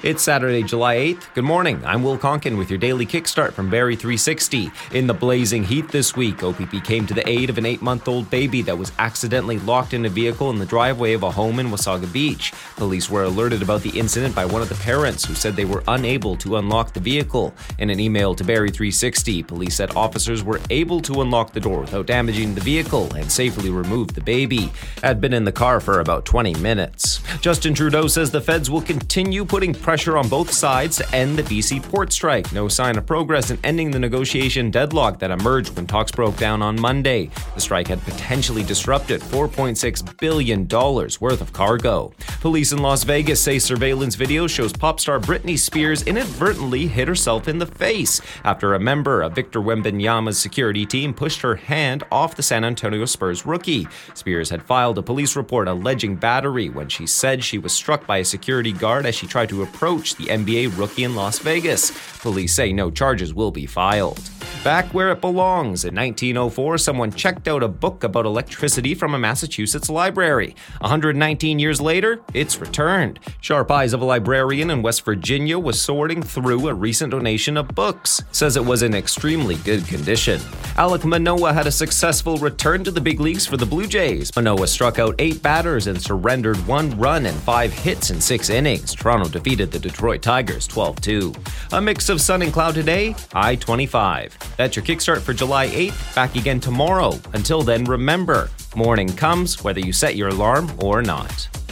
It's Saturday, July 8th. Good morning. I'm Will Conkin with your daily kickstart from Barrie 360. In the blazing heat this week, OPP came to the aid of an eight month old baby that was accidentally locked in a vehicle in the driveway of a home in Wasaga Beach. Police were alerted about the incident by one of the parents who said they were unable to unlock the vehicle. In an email to Barrie 360, police said officers were able to unlock the door without damaging the vehicle and safely remove the baby. Had been in the car for about 20 minutes. Justin Trudeau says the feds will continue putting pressure on both sides to end the BC port strike. No sign of progress in ending the negotiation deadlock that emerged when talks broke down on Monday. The strike had potentially disrupted $4.6 billion worth of cargo. Police in Las Vegas say surveillance video shows pop star Britney Spears inadvertently hit herself in the face after a member of Victor Wembanyama's security team pushed her hand off the San Antonio Spurs rookie. Spears had filed a police report alleging battery when she said she was struck by a security guard as she tried to approach the NBA rookie in Las Vegas. Police say no charges will be filed. Back where it belongs, in 1904, someone checked out a book about electricity from a Massachusetts library. 119 years later, it's returned. Sharp eyes of a librarian in West Virginia was sorting through a recent donation of books. Says it was in extremely good condition. Alek Manoah had a successful return to the big leagues for the Blue Jays. Manoah struck out eight batters and surrendered one run and five hits in six innings. Toronto defeated the Detroit Tigers 12 2. A mix of sun and cloud today, high 25. That's your kickstart for July 8th. Back again tomorrow. Until then, remember morning comes whether you set your alarm or not.